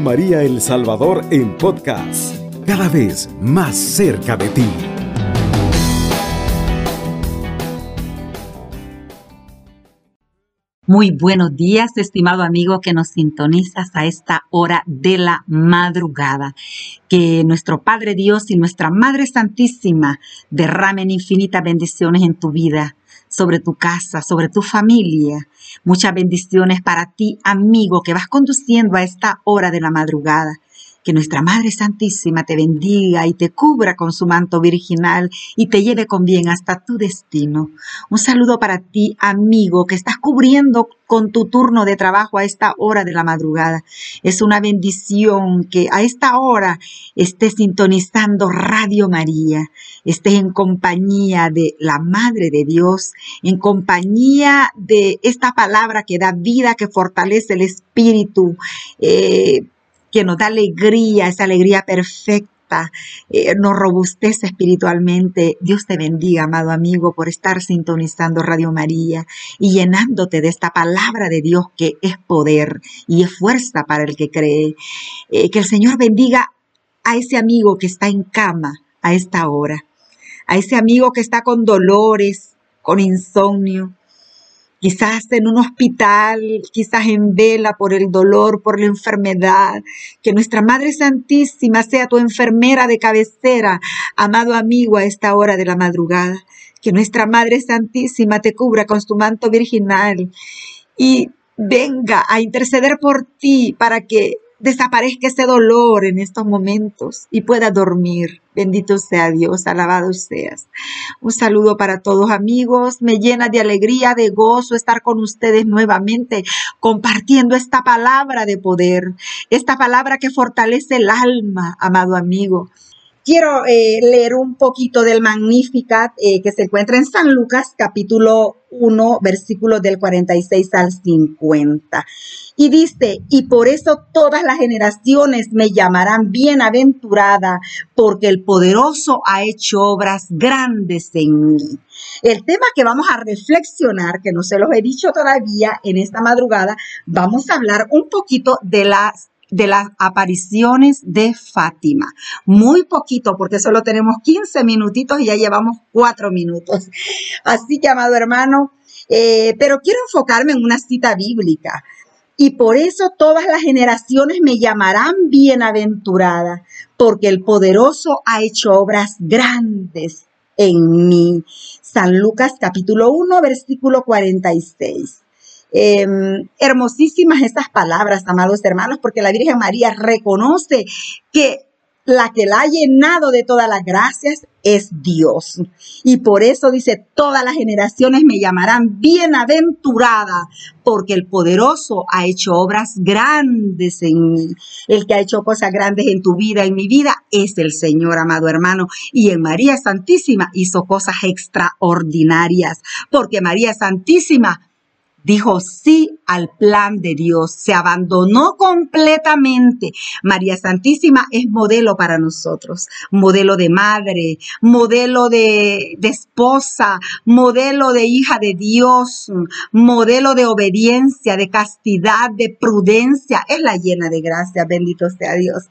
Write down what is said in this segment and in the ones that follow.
María El Salvador en podcast, cada vez más cerca de ti. Muy buenos días, estimado amigo que nos sintonizas a esta hora de la madrugada. Que nuestro Padre Dios y nuestra Madre Santísima derramen infinitas bendiciones en tu vida sobre tu casa, sobre tu familia. Muchas bendiciones para ti, amigo, que vas conduciendo a esta hora de la madrugada. Que nuestra Madre Santísima te bendiga y te cubra con su manto virginal y te lleve con bien hasta tu destino. Un saludo para ti, amigo, que estás cubriendo con tu turno de trabajo a esta hora de la madrugada. Es una bendición que a esta hora estés sintonizando Radio María, estés en compañía de la Madre de Dios, en compañía de esta palabra que da vida, que fortalece el espíritu. Eh, que nos da alegría, esa alegría perfecta, eh, nos robustece espiritualmente. Dios te bendiga, amado amigo, por estar sintonizando Radio María y llenándote de esta palabra de Dios que es poder y es fuerza para el que cree. Eh, que el Señor bendiga a ese amigo que está en cama a esta hora, a ese amigo que está con dolores, con insomnio, quizás en un hospital, quizás en vela por el dolor, por la enfermedad. Que nuestra Madre Santísima sea tu enfermera de cabecera, amado amigo, a esta hora de la madrugada. Que nuestra Madre Santísima te cubra con su manto virginal y venga a interceder por ti para que desaparezca ese dolor en estos momentos y pueda dormir. Bendito sea Dios, alabado seas. Un saludo para todos amigos, me llena de alegría, de gozo estar con ustedes nuevamente compartiendo esta palabra de poder, esta palabra que fortalece el alma, amado amigo. Quiero eh, leer un poquito del Magnificat eh, que se encuentra en San Lucas capítulo 1, versículos del 46 al 50. Y dice, y por eso todas las generaciones me llamarán bienaventurada, porque el poderoso ha hecho obras grandes en mí. El tema que vamos a reflexionar, que no se los he dicho todavía en esta madrugada, vamos a hablar un poquito de las de las apariciones de Fátima. Muy poquito, porque solo tenemos 15 minutitos y ya llevamos 4 minutos. Así que, amado hermano, eh, pero quiero enfocarme en una cita bíblica. Y por eso todas las generaciones me llamarán bienaventurada, porque el poderoso ha hecho obras grandes en mí. San Lucas capítulo 1, versículo 46. Em, hermosísimas estas palabras, amados hermanos, porque la Virgen María reconoce que la que la ha llenado de todas las gracias es Dios. Y por eso dice, todas las generaciones me llamarán bienaventurada, porque el poderoso ha hecho obras grandes en mí. El que ha hecho cosas grandes en tu vida, en mi vida, es el Señor, amado hermano. Y en María Santísima hizo cosas extraordinarias, porque María Santísima dijo sí al plan de Dios, se abandonó completamente. María Santísima es modelo para nosotros, modelo de madre, modelo de, esposa, modelo de hija de Dios, modelo de obediencia, de castidad, de prudencia. Es la llena de gracia, bendito sea Dios.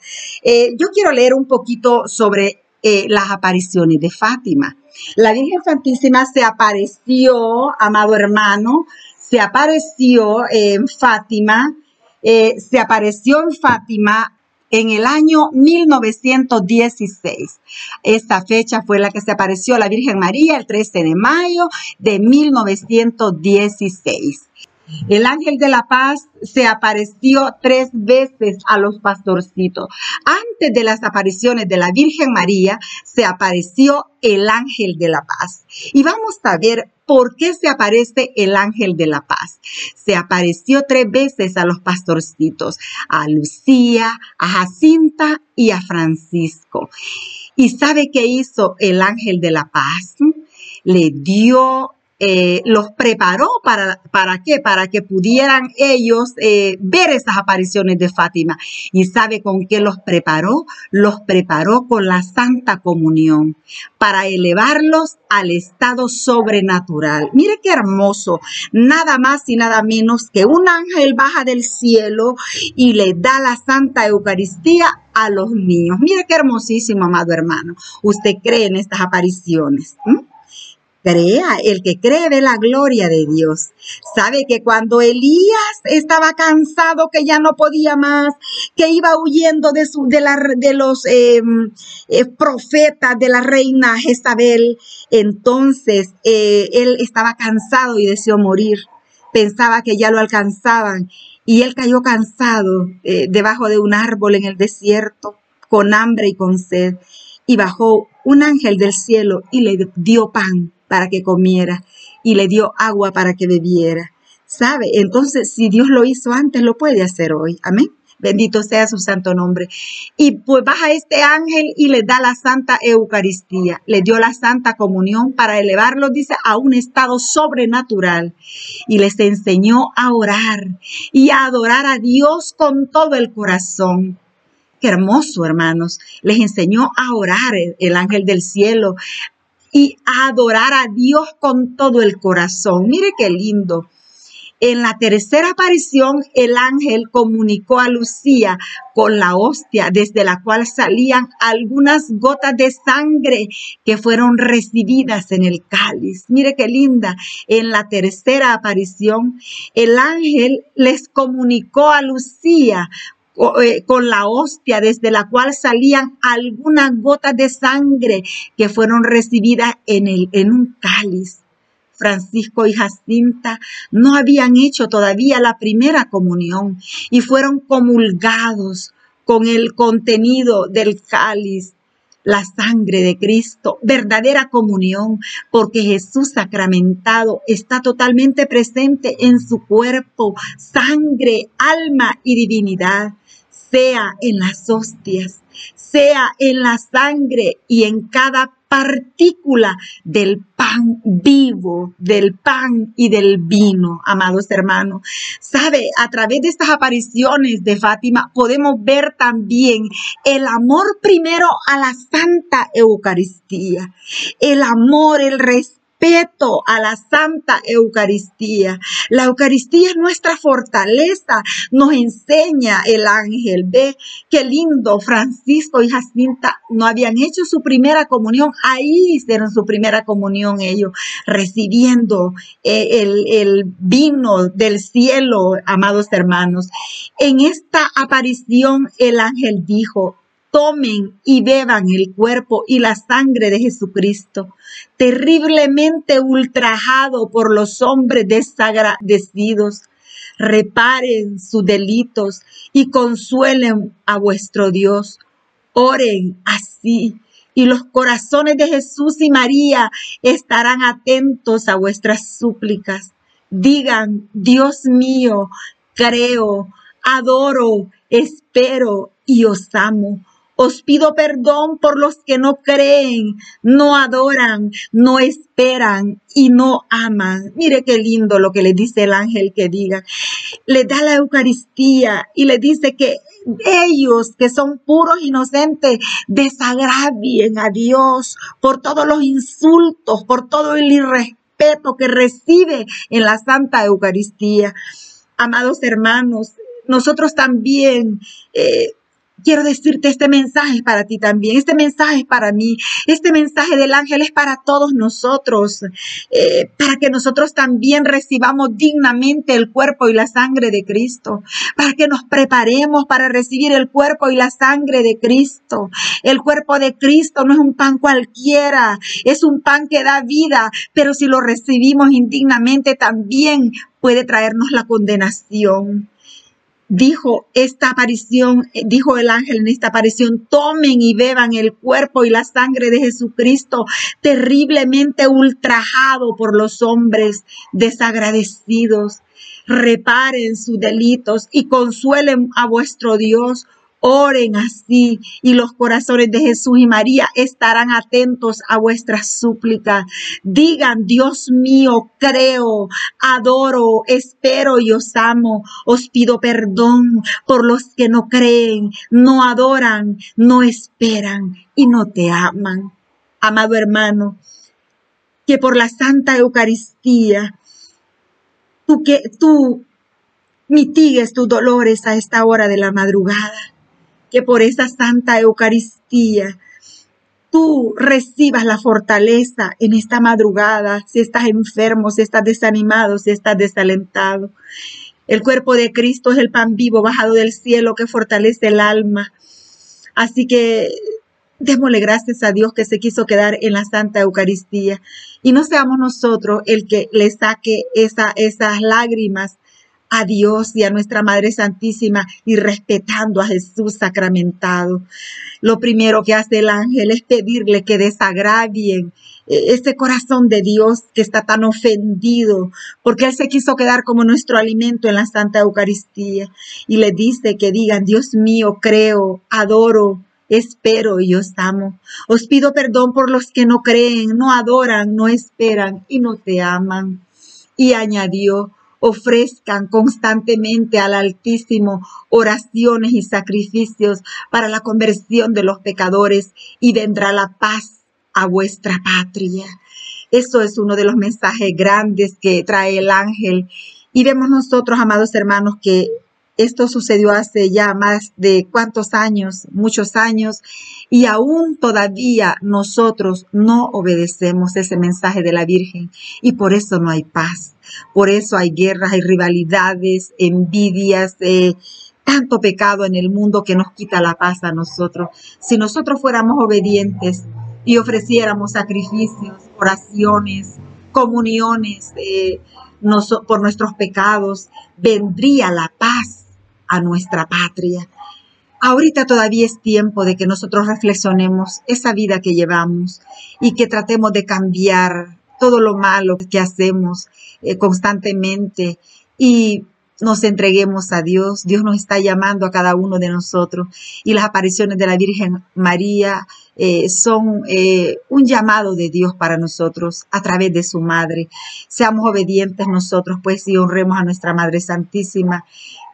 Eh, yo quiero leer un poquito sobre eh, las apariciones de Fátima. La Virgen Santísima se apareció, amado hermano, se apareció en Fátima, eh, se apareció en Fátima en el año 1916. Esta fecha fue la que se apareció la Virgen María el 13 de mayo de 1916. El ángel de la paz se apareció tres veces a los pastorcitos. Antes de las apariciones de la Virgen María, se apareció el ángel de la paz. Y vamos a ver por qué se aparece el ángel de la paz. Se apareció tres veces a los pastorcitos, a Lucía, a Jacinta y a Francisco. ¿Y sabe qué hizo el ángel de la paz? Le dio eh, los preparó para, para qué? Para que pudieran ellos eh, ver esas apariciones de Fátima. ¿Y sabe con qué los preparó? Los preparó con la Santa Comunión para elevarlos al estado sobrenatural. Mire qué hermoso. Nada más y nada menos que un ángel baja del cielo y le da la Santa Eucaristía a los niños. Mire qué hermosísimo, amado hermano. Usted cree en estas apariciones crea, el que cree ve la gloria de Dios. Sabe que cuando Elías estaba cansado, que ya no podía más, que iba huyendo de, su, de, los em, eh, profetas de la reina Jezabel, entonces eh, él estaba cansado y deseó morir. Pensaba que ya lo alcanzaban y él cayó cansado eh, debajo de un árbol en el desierto, con hambre y con sed. Y bajó un ángel del cielo y le dio pan para que comiera y le dio agua para que bebiera. ¿Sabe? Entonces, si Dios lo hizo antes, lo puede hacer hoy. Amén. Bendito sea su santo nombre. Y pues baja este ángel y le da la santa Eucaristía. Le dio la santa comunión para elevarlo, dice, a un estado sobrenatural. Y les enseñó a orar y a adorar a Dios con todo el corazón. Qué hermoso, hermanos. Les enseñó a orar el ángel del cielo, y adorar a Dios con todo el corazón. Mire qué lindo. En la tercera aparición, el ángel comunicó a Lucía con la hostia desde la cual salían algunas gotas de sangre que fueron recibidas en el cáliz. Mire qué linda. En la tercera aparición, el ángel les comunicó a Lucía con la hostia desde la cual salían algunas gotas de sangre que fueron recibidas en, el, en un cáliz. Francisco y Jacinta no habían hecho todavía la primera comunión y fueron comulgados con el contenido del cáliz la sangre de Cristo, verdadera comunión, porque Jesús sacramentado está totalmente presente en su cuerpo, sangre, alma y divinidad sea en las hostias, sea en la sangre y en cada partícula del pan vivo, del pan y del vino, amados hermanos. Sabe, a través de estas apariciones de Fátima podemos ver también el amor primero a la Santa Eucaristía, el amor, el respeto a la Santa Eucaristía. La Eucaristía es nuestra fortaleza, nos enseña el ángel. Ve qué lindo, Francisco y Jacinta no habían hecho su primera comunión, ahí hicieron su primera comunión ellos, recibiendo eh, el vino del cielo, amados hermanos. En esta aparición el ángel dijo, tomen y beban el cuerpo y la sangre de Jesucristo, terriblemente ultrajado por los hombres desagradecidos. Reparen sus delitos y consuelen a vuestro Dios. Oren así y los corazones de Jesús y María estarán atentos a vuestras súplicas. Digan, Dios mío, creo, adoro, espero y os amo. Os pido perdón por los que no creen, no adoran, no esperan y no aman. Mire qué lindo lo que le dice el ángel que diga. Le da la Eucaristía y le dice que ellos que son puros inocentes desagravien a Dios por todos los insultos, por todo el irrespeto que recibe en la Santa Eucaristía. Amados hermanos, nosotros también eh, quiero decirte este mensaje para ti también, este mensaje es para mí, este mensaje del ángel es para todos nosotros, eh, para que nosotros también recibamos dignamente el cuerpo y la sangre de Cristo, para que nos preparemos para recibir el cuerpo y la sangre de Cristo. El cuerpo de Cristo no es un pan cualquiera, es un pan que da vida, pero si lo recibimos indignamente también puede traernos la condenación dijo esta aparición, eh, dijo el ángel en esta aparición, tomen y beban el cuerpo y la sangre de Jesucristo, terriblemente ultrajado por los hombres desagradecidos. Reparen sus delitos y consuelen a vuestro Dios. Oren así y los corazones de Jesús y María estarán atentos a vuestras súplicas. Digan, Dios mío, creo, adoro, espero y os amo. Os pido perdón por los que no creen, no adoran, no esperan y no te aman. Amado hermano, que por la Santa Eucaristía, tú que tú mitigues tus dolores a esta hora de la madrugada, que por esa Santa Eucaristía tú recibas la fortaleza en esta madrugada, si estás enfermo, si estás desanimado, si estás desalentado. El cuerpo de Cristo es el pan vivo bajado del cielo que fortalece el alma. Así que démosle gracias a Dios que se quiso quedar en la Santa Eucaristía y no seamos nosotros el que le saque esa, esas lágrimas a Dios y a nuestra Madre Santísima y respetando a Jesús sacramentado. Lo primero que hace el ángel es pedirle que desagravien eh, ese corazón de Dios que está tan ofendido, porque Él se quiso quedar como nuestro alimento en la Santa Eucaristía y le dice que digan, Dios mío, creo, adoro, espero y os amo. Os pido perdón por los que no creen, no adoran, no esperan y no te aman. Y añadió, ofrezcan constantemente al Altísimo oraciones y sacrificios para la conversión de los pecadores y vendrá la paz a vuestra patria. Eso es uno de los mensajes grandes que trae el ángel. Y vemos nosotros, amados hermanos, que esto sucedió hace ya más de cuántos años, muchos años, y aún todavía nosotros no obedecemos ese mensaje de la Virgen y por eso no hay paz. Por eso hay guerras, hay rivalidades, envidias, eh, tanto pecado en el mundo que nos quita la paz a nosotros. Si nosotros fuéramos obedientes y ofreciéramos sacrificios, oraciones, comuniones eh, por nuestros pecados, vendría la paz a nuestra patria. Ahorita todavía es tiempo de que nosotros reflexionemos esa vida que llevamos y que tratemos de cambiar todo lo malo que hacemos eh, constantemente y nos entreguemos a Dios. Dios nos está llamando a cada uno de nosotros y las apariciones de la Virgen María eh, son eh, un llamado de Dios para nosotros a través de su Madre. Seamos obedientes nosotros, pues, y honremos a nuestra Madre Santísima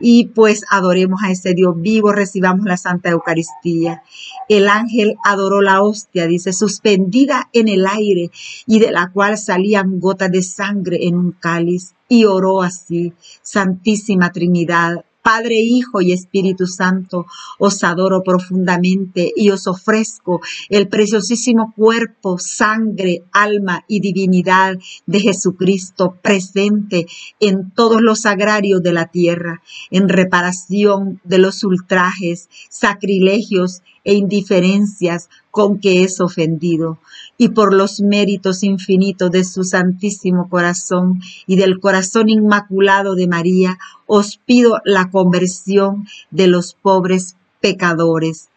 y pues adoremos a ese Dios vivo, recibamos la Santa Eucaristía. El ángel adoró la hostia, dice, suspendida en el aire y de la cual salían gotas de sangre en un cáliz y oró así, Santísima Trinidad, Padre, Hijo y Espíritu Santo, os adoro profundamente y os ofrezco el preciosísimo cuerpo, sangre, alma y divinidad de Jesucristo presente en todos los agrarios de la tierra, en reparación de los ultrajes, sacrilegios e indiferencias con que es ofendido, y por los méritos infinitos de su santísimo corazón y del corazón inmaculado de María, os pido la conversión de los pobres pecadores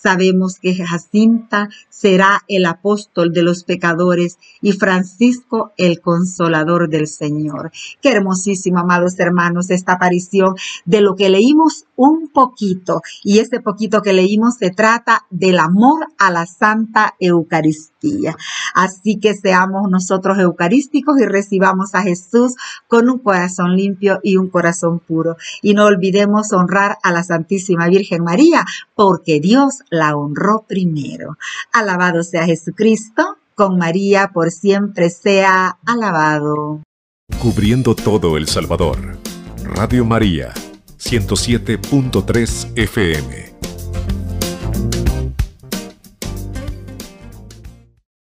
Sabemos que Jacinta será el apóstol de los pecadores y Francisco el consolador del Señor. Qué hermosísimo, amados hermanos, esta aparición de lo que leímos un poquito. Y este poquito que leímos se trata del amor a la Santa Eucaristía. Así que seamos nosotros eucarísticos y recibamos a Jesús con un corazón limpio y un corazón puro. Y no olvidemos honrar a la Santísima Virgen María, porque Dios la honró primero. Alabado sea Jesucristo, con María por siempre sea alabado. Cubriendo todo El Salvador. Radio María, 107.3 FM.